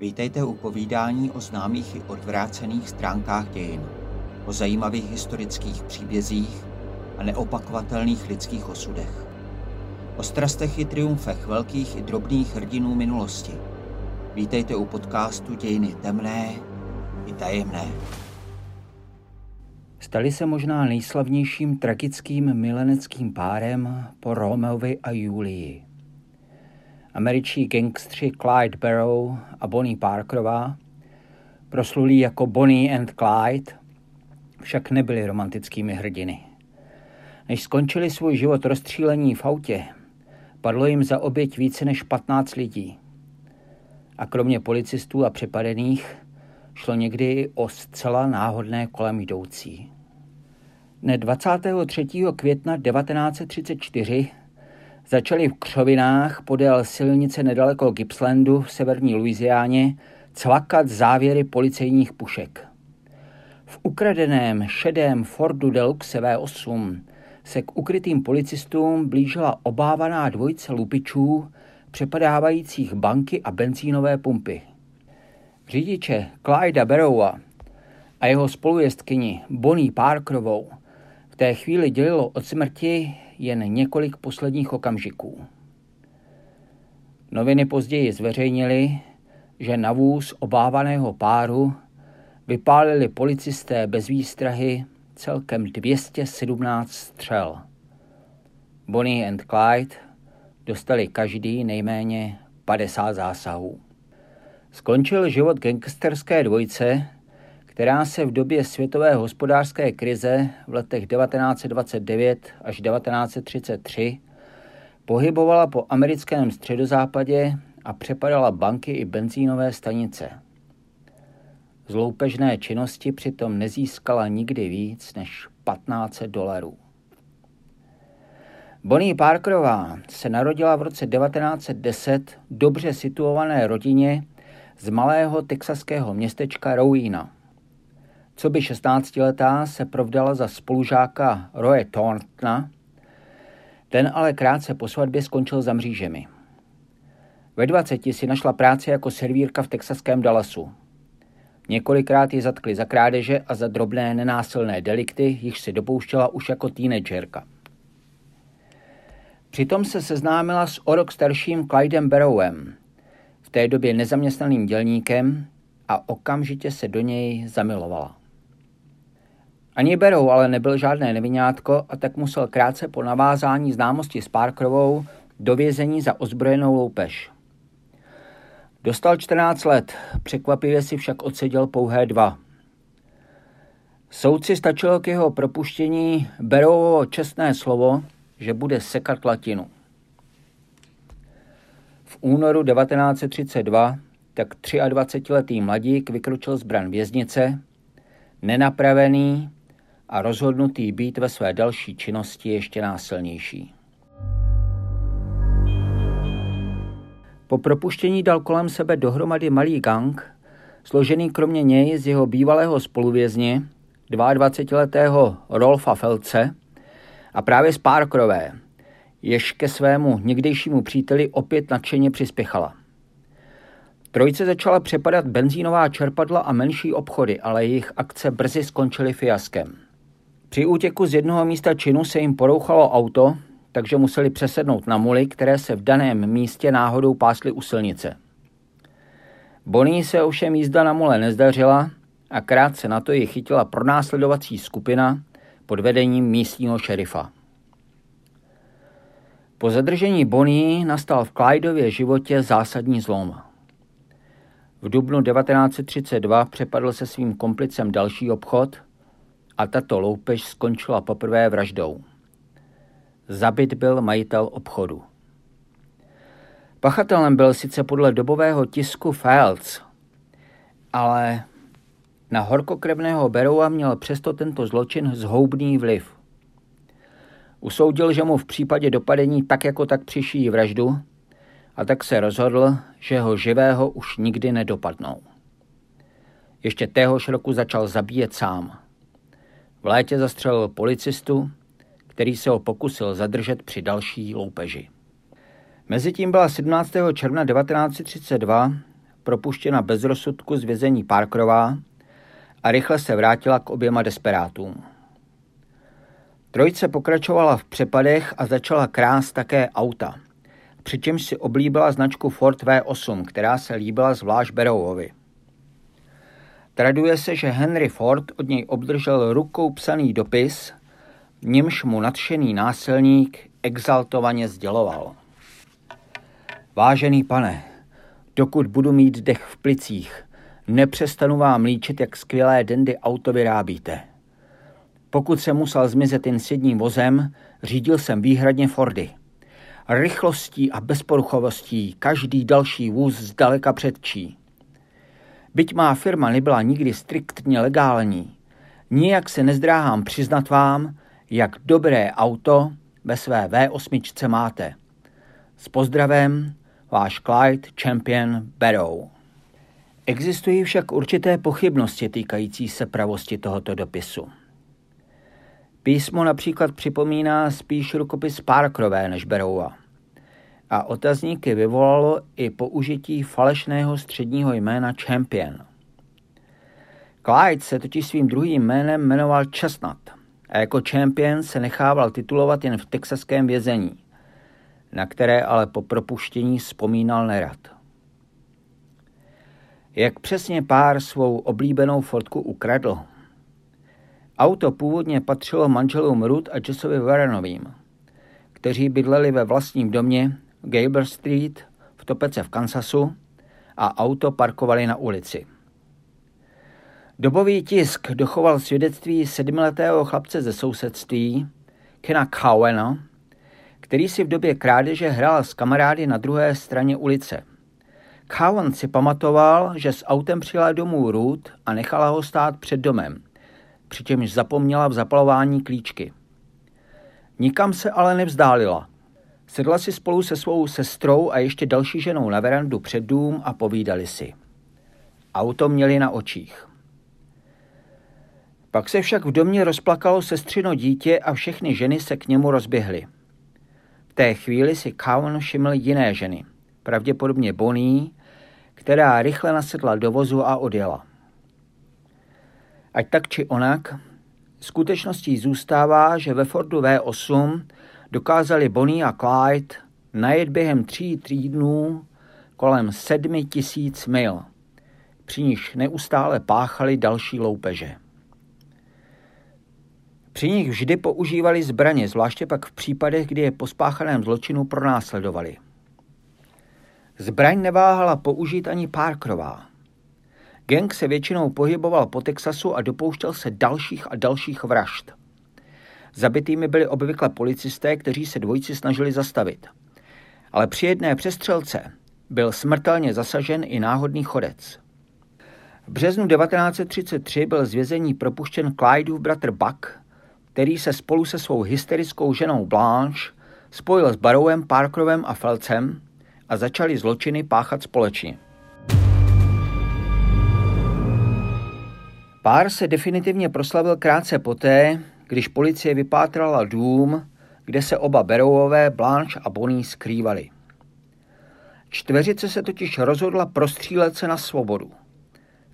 Vítejte u povídání o známých i odvrácených stránkách dějin, o zajímavých historických příbězích a neopakovatelných lidských osudech. O strastech i triumfech velkých i drobných hrdinů minulosti. Vítejte u podcastu Dějiny temné i tajemné. Stali se možná nejslavnějším tragickým mileneckým párem po Romeovi a Julii. Američtí gangstři Clyde Barrow a Bonnie Parkerová, proslulí jako Bonnie and Clyde, však nebyli romantickými hrdiny. Než skončili svůj život rozstřílení v autě, padlo jim za oběť více než 15 lidí. A kromě policistů a připadených šlo někdy o zcela náhodné kolem jdoucí. Dne 23. května 1934 začali v křovinách podél silnice nedaleko Gippslandu v severní Louisianě cvakat závěry policejních pušek. V ukradeném šedém Fordu Deluxe V8 se k ukrytým policistům blížila obávaná dvojice lupičů, přepadávajících banky a benzínové pumpy. Řidiče Clyda Barrowa a jeho spolujezdkyni Bonnie Parkerovou v té chvíli dělilo od smrti jen několik posledních okamžiků. Noviny později zveřejnili, že na vůz obávaného páru vypálili policisté bez výstrahy celkem 217 střel. Bonnie and Clyde dostali každý nejméně 50 zásahů. Skončil život gangsterské dvojce, která se v době světové hospodářské krize v letech 1929 až 1933 pohybovala po americkém středozápadě a přepadala banky i benzínové stanice. Z loupežné činnosti přitom nezískala nikdy víc než 15 dolarů. Bonnie Parkerová se narodila v roce 1910 dobře situované rodině z malého texaského městečka Rowena. Co by 16-letá se provdala za spolužáka Roye Thorntona, ten ale krátce po svatbě skončil za mřížemi. Ve 20 si našla práci jako servírka v texaském Dallasu. Několikrát ji zatkli za krádeže a za drobné nenásilné delikty, jichž si dopouštěla už jako teenagerka. Přitom se seznámila s o rok starším Clydem Barrowem, v té době nezaměstnaným dělníkem a okamžitě se do něj zamilovala. Ani Berou ale nebyl žádné nevinátko a tak musel krátce po navázání známosti s Parkerovou do vězení za ozbrojenou loupež. Dostal 14 let, překvapivě si však odseděl pouhé dva. Soudci stačilo k jeho propuštění Berovovo čestné slovo, že bude sekat latinu. V únoru 1932 tak 23-letý mladík vykročil zbran věznice, nenapravený a rozhodnutý být ve své další činnosti ještě násilnější. Po propuštění dal kolem sebe dohromady malý gang, složený kromě něj z jeho bývalého spoluvězně, 22-letého Rolfa Felce a právě z Parkerové, jež ke svému někdejšímu příteli opět nadšeně přispěchala. Trojce začala přepadat benzínová čerpadla a menší obchody, ale jejich akce brzy skončily fiaskem. Při útěku z jednoho místa činu se jim porouchalo auto, takže museli přesednout na muly, které se v daném místě náhodou pásly u silnice. Bonnie se ovšem jízda na mule nezdařila a krátce na to ji chytila pronásledovací skupina pod vedením místního šerifa. Po zadržení Bonnie nastal v Clydově životě zásadní zlom. V dubnu 1932 přepadl se svým komplicem další obchod a tato loupež skončila poprvé vraždou. Zabit byl majitel obchodu. Pachatelem byl sice podle dobového tisku Files, ale na horkokrevného Beroua měl přesto tento zločin zhoubný vliv. Usoudil, že mu v případě dopadení tak jako tak přišíjí vraždu a tak se rozhodl, že ho živého už nikdy nedopadnou. Ještě téhož roku začal zabíjet sám. V létě zastřelil policistu, který se ho pokusil zadržet při další loupeži. Mezitím byla 17. června 1932 propuštěna bez rozsudku z vězení Parkerová a rychle se vrátila k oběma desperátům. Trojice pokračovala v přepadech a začala krást také auta, přičemž si oblíbila značku Ford V8, která se líbila zvlášť Berovovi. Traduje se, že Henry Ford od něj obdržel rukou psaný dopis, němž mu nadšený násilník exaltovaně sděloval. Vážený pane, dokud budu mít dech v plicích, nepřestanu vám líčit, jak skvělé dendy auto vyrábíte. Pokud jsem musel zmizet jen s jedním vozem, řídil jsem výhradně Fordy. Rychlostí a bezporuchovostí každý další vůz zdaleka předčí. Byť má firma nebyla nikdy striktně legální, nijak se nezdráhám přiznat vám, jak dobré auto ve své V8 máte. S pozdravem, váš Clyde Champion Barrow. Existují však určité pochybnosti týkající se pravosti tohoto dopisu. Písmo například připomíná spíš rukopis Parkerové než Beroua. A otazníky vyvolalo i použití falešného středního jména Champion. Clyde se totiž svým druhým jménem jmenoval Chestnut a jako Champion se nechával titulovat jen v texaském vězení, na které ale po propuštění vzpomínal nerad. Jak přesně pár svou oblíbenou fotku ukradl, Auto původně patřilo manželům Ruth a Jessovi Warrenovým, kteří bydleli ve vlastním domě Gable Street v Topece v Kansasu a auto parkovali na ulici. Dobový tisk dochoval svědectví sedmiletého chlapce ze sousedství, Kena Cowena, který si v době krádeže hrál s kamarády na druhé straně ulice. Cowen si pamatoval, že s autem přijela domů Ruth a nechala ho stát před domem – přičemž zapomněla v zapalování klíčky. Nikam se ale nevzdálila. Sedla si spolu se svou sestrou a ještě další ženou na verandu před dům a povídali si. Auto měli na očích. Pak se však v domě rozplakalo sestřino dítě a všechny ženy se k němu rozběhly. V té chvíli si Cowan všiml jiné ženy, pravděpodobně Bonnie, která rychle nasedla do vozu a odjela. Ať tak či onak, skutečností zůstává, že ve Fordu V8 dokázali Bonnie a Clyde najet během tří týdnů kolem sedmi tisíc mil, při níž neustále páchali další loupeže. Při nich vždy používali zbraně, zvláště pak v případech, kdy je po spáchaném zločinu pronásledovali. Zbraň neváhala použít ani Parkerová. Gang se většinou pohyboval po Texasu a dopouštěl se dalších a dalších vražd. Zabitými byli obvykle policisté, kteří se dvojici snažili zastavit. Ale při jedné přestřelce byl smrtelně zasažen i náhodný chodec. V březnu 1933 byl z vězení propuštěn Clydeův bratr Buck, který se spolu se svou hysterickou ženou Blanche spojil s Barrowem, Parkerovem a Felcem a začali zločiny páchat společně. Pár se definitivně proslavil krátce poté, když policie vypátrala dům, kde se oba Berouové, Blanche a Bonnie skrývali. Čtveřice se totiž rozhodla prostřílet se na svobodu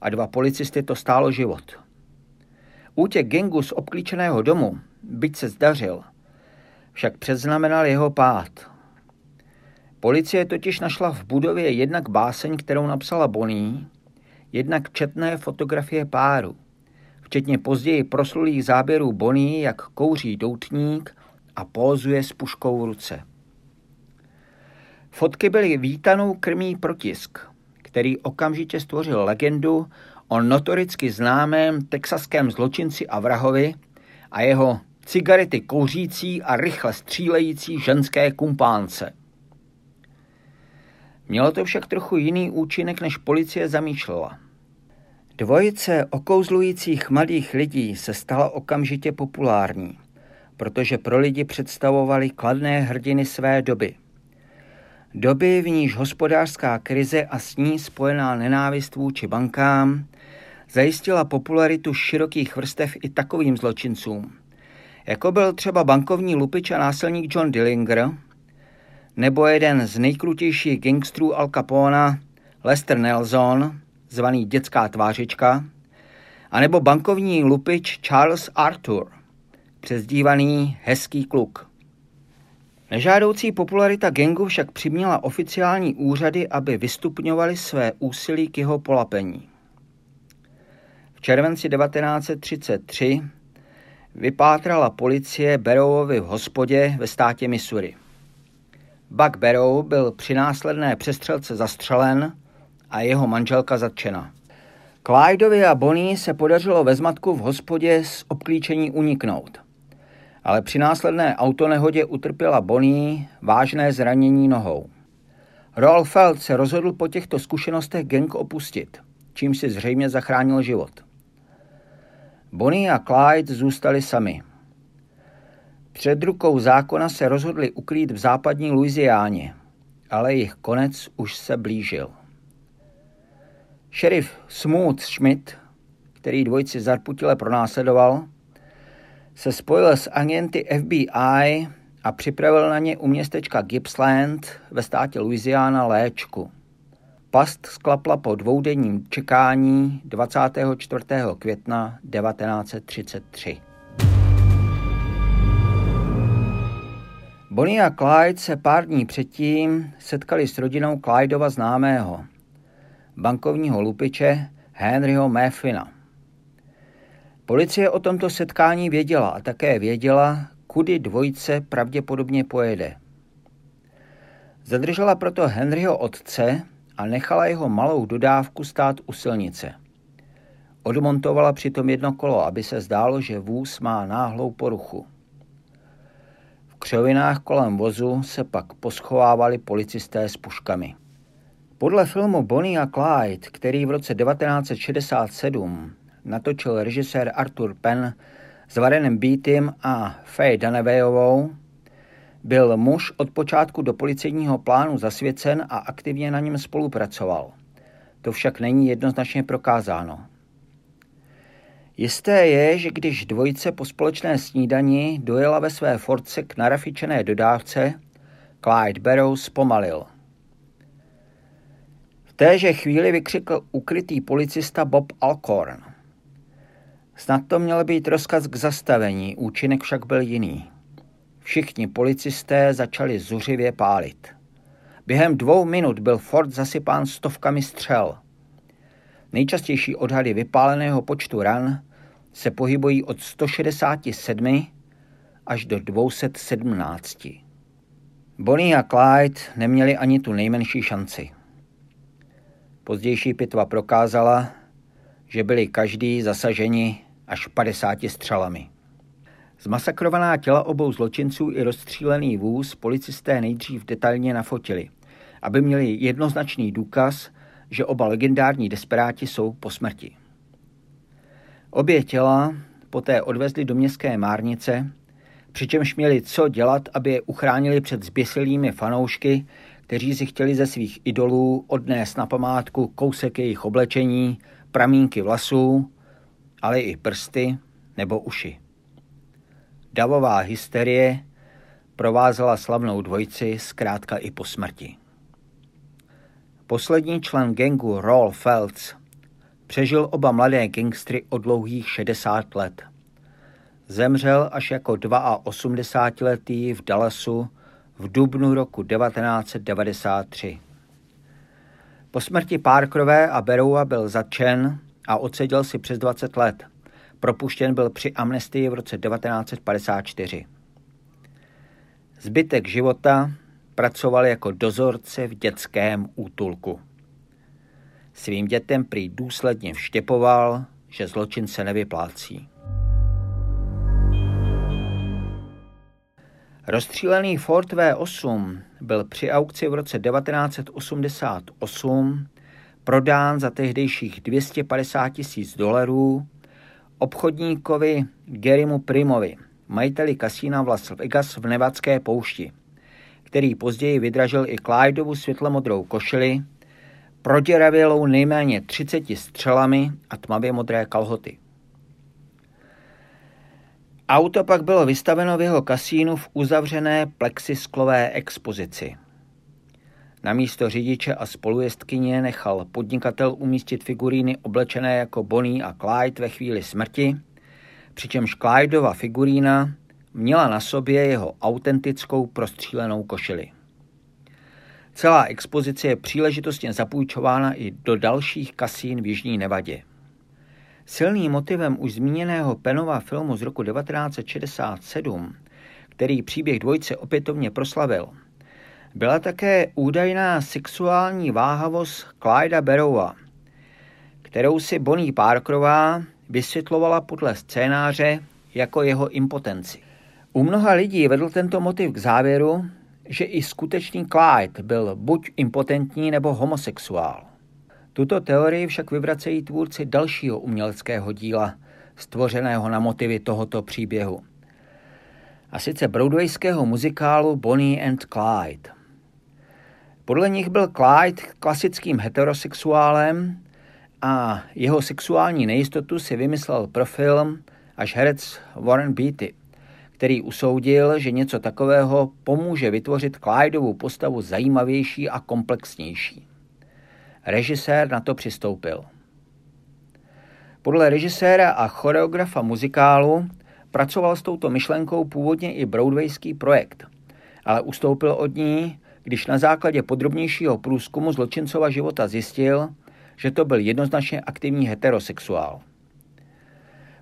a dva policisty to stálo život. Útěk gengu z obklíčeného domu, byť se zdařil, však předznamenal jeho pád. Policie totiž našla v budově jednak báseň, kterou napsala Bonnie, jednak četné fotografie páru, včetně později proslulých záběrů Bonnie, jak kouří doutník a pózuje s puškou v ruce. Fotky byly vítanou krmí protisk, který okamžitě stvořil legendu o notoricky známém texaském zločinci a vrahovi a jeho cigarety kouřící a rychle střílející ženské kumpánce. Mělo to však trochu jiný účinek, než policie zamýšlela. Dvojice okouzlujících mladých lidí se stala okamžitě populární, protože pro lidi představovali kladné hrdiny své doby. Doby, v níž hospodářská krize a s ní spojená nenávist vůči bankám zajistila popularitu širokých vrstev i takovým zločincům, jako byl třeba bankovní lupič a násilník John Dillinger, nebo jeden z nejkrutějších gangstrů Al Capona, Lester Nelson, zvaný dětská tvářička, anebo bankovní lupič Charles Arthur, přezdívaný Hezký kluk. Nežádoucí popularita gengu však přiměla oficiální úřady, aby vystupňovali své úsilí k jeho polapení. V červenci 1933 vypátrala policie Barrowovi v hospodě ve státě Missouri. Buck Barrow byl při následné přestřelce zastřelen a jeho manželka zatčena. Clydeovi a Bonnie se podařilo ve zmatku v hospodě z obklíčení uniknout. Ale při následné autonehodě utrpěla Bonnie vážné zranění nohou. Roll Feld se rozhodl po těchto zkušenostech gang opustit, čím si zřejmě zachránil život. Bonnie a Clyde zůstali sami. Před rukou zákona se rozhodli ukrýt v západní Louisiáně, ale jejich konec už se blížil. Šerif Smooth Schmidt, který dvojci zarputile pronásledoval, se spojil s agenty FBI a připravil na ně u městečka Gippsland ve státě Louisiana léčku. Past sklapla po dvoudenním čekání 24. května 1933. Bonnie a Clyde se pár dní předtím setkali s rodinou Clydeova známého, bankovního lupiče Henryho Meffina. Policie o tomto setkání věděla a také věděla, kudy dvojice pravděpodobně pojede. Zadržela proto Henryho otce a nechala jeho malou dodávku stát u silnice. Odmontovala přitom jedno kolo, aby se zdálo, že vůz má náhlou poruchu. V křovinách kolem vozu se pak poschovávali policisté s puškami. Podle filmu Bonnie a Clyde, který v roce 1967 natočil režisér Arthur Penn s Varenem Beatym a Faye Dunawayovou, byl muž od počátku do policejního plánu zasvěcen a aktivně na něm spolupracoval. To však není jednoznačně prokázáno. Jisté je, že když dvojice po společné snídani dojela ve své force k narafičené dodávce, Clyde Barrow zpomalil. V téže chvíli vykřikl ukrytý policista Bob Alcorn. Snad to měl být rozkaz k zastavení, účinek však byl jiný. Všichni policisté začali zuřivě pálit. Během dvou minut byl Ford zasypán stovkami střel. Nejčastější odhady vypáleného počtu ran se pohybují od 167 až do 217. Bonnie a Clyde neměli ani tu nejmenší šanci. Pozdější pitva prokázala, že byli každý zasaženi až 50 střelami. Zmasakrovaná těla obou zločinců i rozstřílený vůz policisté nejdřív detailně nafotili, aby měli jednoznačný důkaz, že oba legendární desperáti jsou po smrti. Obě těla poté odvezli do městské márnice, přičemž měli co dělat, aby je uchránili před zběsilými fanoušky, kteří si chtěli ze svých idolů odnést na památku kousek jejich oblečení, pramínky vlasů, ale i prsty nebo uši. Davová hysterie provázela slavnou dvojici zkrátka i po smrti. Poslední člen gengu Roll Felds přežil oba mladé gangstry o dlouhých 60 let. Zemřel až jako 82-letý v Dallasu v dubnu roku 1993. Po smrti Parkerové a Beroua byl zatčen a odseděl si přes 20 let. Propuštěn byl při amnestii v roce 1954. Zbytek života pracoval jako dozorce v dětském útulku. Svým dětem prý důsledně vštěpoval, že zločin se nevyplácí. Rozstřílený Ford V8 byl při aukci v roce 1988 prodán za tehdejších 250 tisíc dolarů obchodníkovi Garymu Primovi, majiteli kasína v Las Vegas v Nevadské poušti, který později vydražil i Clydeovu světlomodrou košili, proděravělou nejméně 30 střelami a tmavě modré kalhoty. Auto pak bylo vystaveno v jeho kasínu v uzavřené plexisklové expozici. Na místo řidiče a spolujezdkyně nechal podnikatel umístit figuríny oblečené jako Bonnie a Clyde ve chvíli smrti, přičemž Clydeova figurína měla na sobě jeho autentickou prostřílenou košili. Celá expozice je příležitostně zapůjčována i do dalších kasín v Jižní Nevadě. Silným motivem už zmíněného Penova filmu z roku 1967, který příběh dvojce opětovně proslavil, byla také údajná sexuální váhavost Clyda Barrowa, kterou si Bonnie Parkerová vysvětlovala podle scénáře jako jeho impotenci. U mnoha lidí vedl tento motiv k závěru, že i skutečný Clyde byl buď impotentní nebo homosexuál. Tuto teorii však vyvracejí tvůrci dalšího uměleckého díla, stvořeného na motivy tohoto příběhu. A sice broadwayského muzikálu Bonnie and Clyde. Podle nich byl Clyde klasickým heterosexuálem a jeho sexuální nejistotu si vymyslel pro film až herec Warren Beatty který usoudil, že něco takového pomůže vytvořit Clydeovu postavu zajímavější a komplexnější. Režisér na to přistoupil. Podle režiséra a choreografa muzikálu pracoval s touto myšlenkou původně i broadwayský projekt, ale ustoupil od ní, když na základě podrobnějšího průzkumu zločincova života zjistil, že to byl jednoznačně aktivní heterosexuál.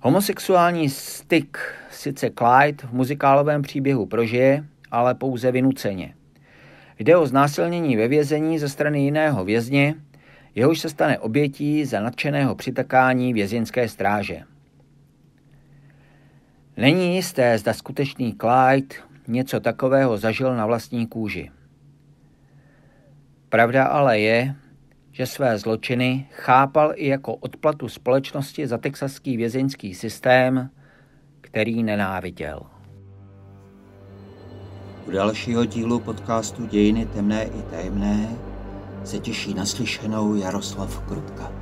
Homosexuální styk sice Clyde v muzikálovém příběhu prožije, ale pouze vynuceně. Jde o znásilnění ve vězení ze strany jiného vězně, jehož se stane obětí za nadšeného přitakání vězeňské stráže. Není jisté, zda skutečný Clyde něco takového zažil na vlastní kůži. Pravda ale je, že své zločiny chápal i jako odplatu společnosti za texaský vězeňský systém, který nenáviděl. U dalšího dílu podcastu Dějiny temné i tajemné se těší naslyšenou Jaroslav Krutka.